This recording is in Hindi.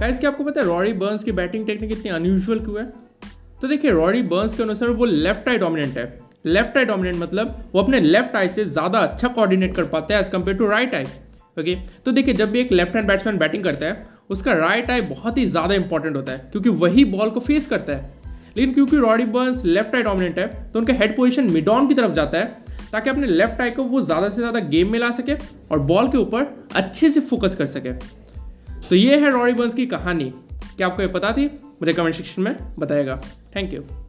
गाइस क्या आपको पता है रॉरी बर्न्स की बैटिंग टेक्निक इतनी अनयूजल क्यों है? तो देखिए रॉरी बर्न्स के अनुसार वो लेफ़्ट आई डोमिनेंट है। लेफ़्ट आई डोमिनेंट मतलब वो अपने लेफ़्ट आई से ज़्यादा अच्छा कोऑर्डिनेट कर पाता है as compare to right eye okay तो देखिए, जब भी एक लेफ़्ट हैंड बैट्समैन बैटिंग करता है, उसका राइट आई बहुत ही ज़्यादा इंपॉर्टेंट होता है, क्योंकि वही बॉल को फेस करता है। लेकिन क्योंकि Rory Burns left eye dominant है तो उनका हेड पोजिशन मिड ऑन की तरफ़ जाता है, ताकि अपने लेफ़्ट आई को वो ज़्यादा से ज़्यादा गेम में ला सके और बॉल के ऊपर अच्छे से फोकस कर सके। तो ये है रॉरी बंस की कहानी। क्या आपको ये पता थी? मुझे कमेंट सेक्शन में बताएगा। Thank you.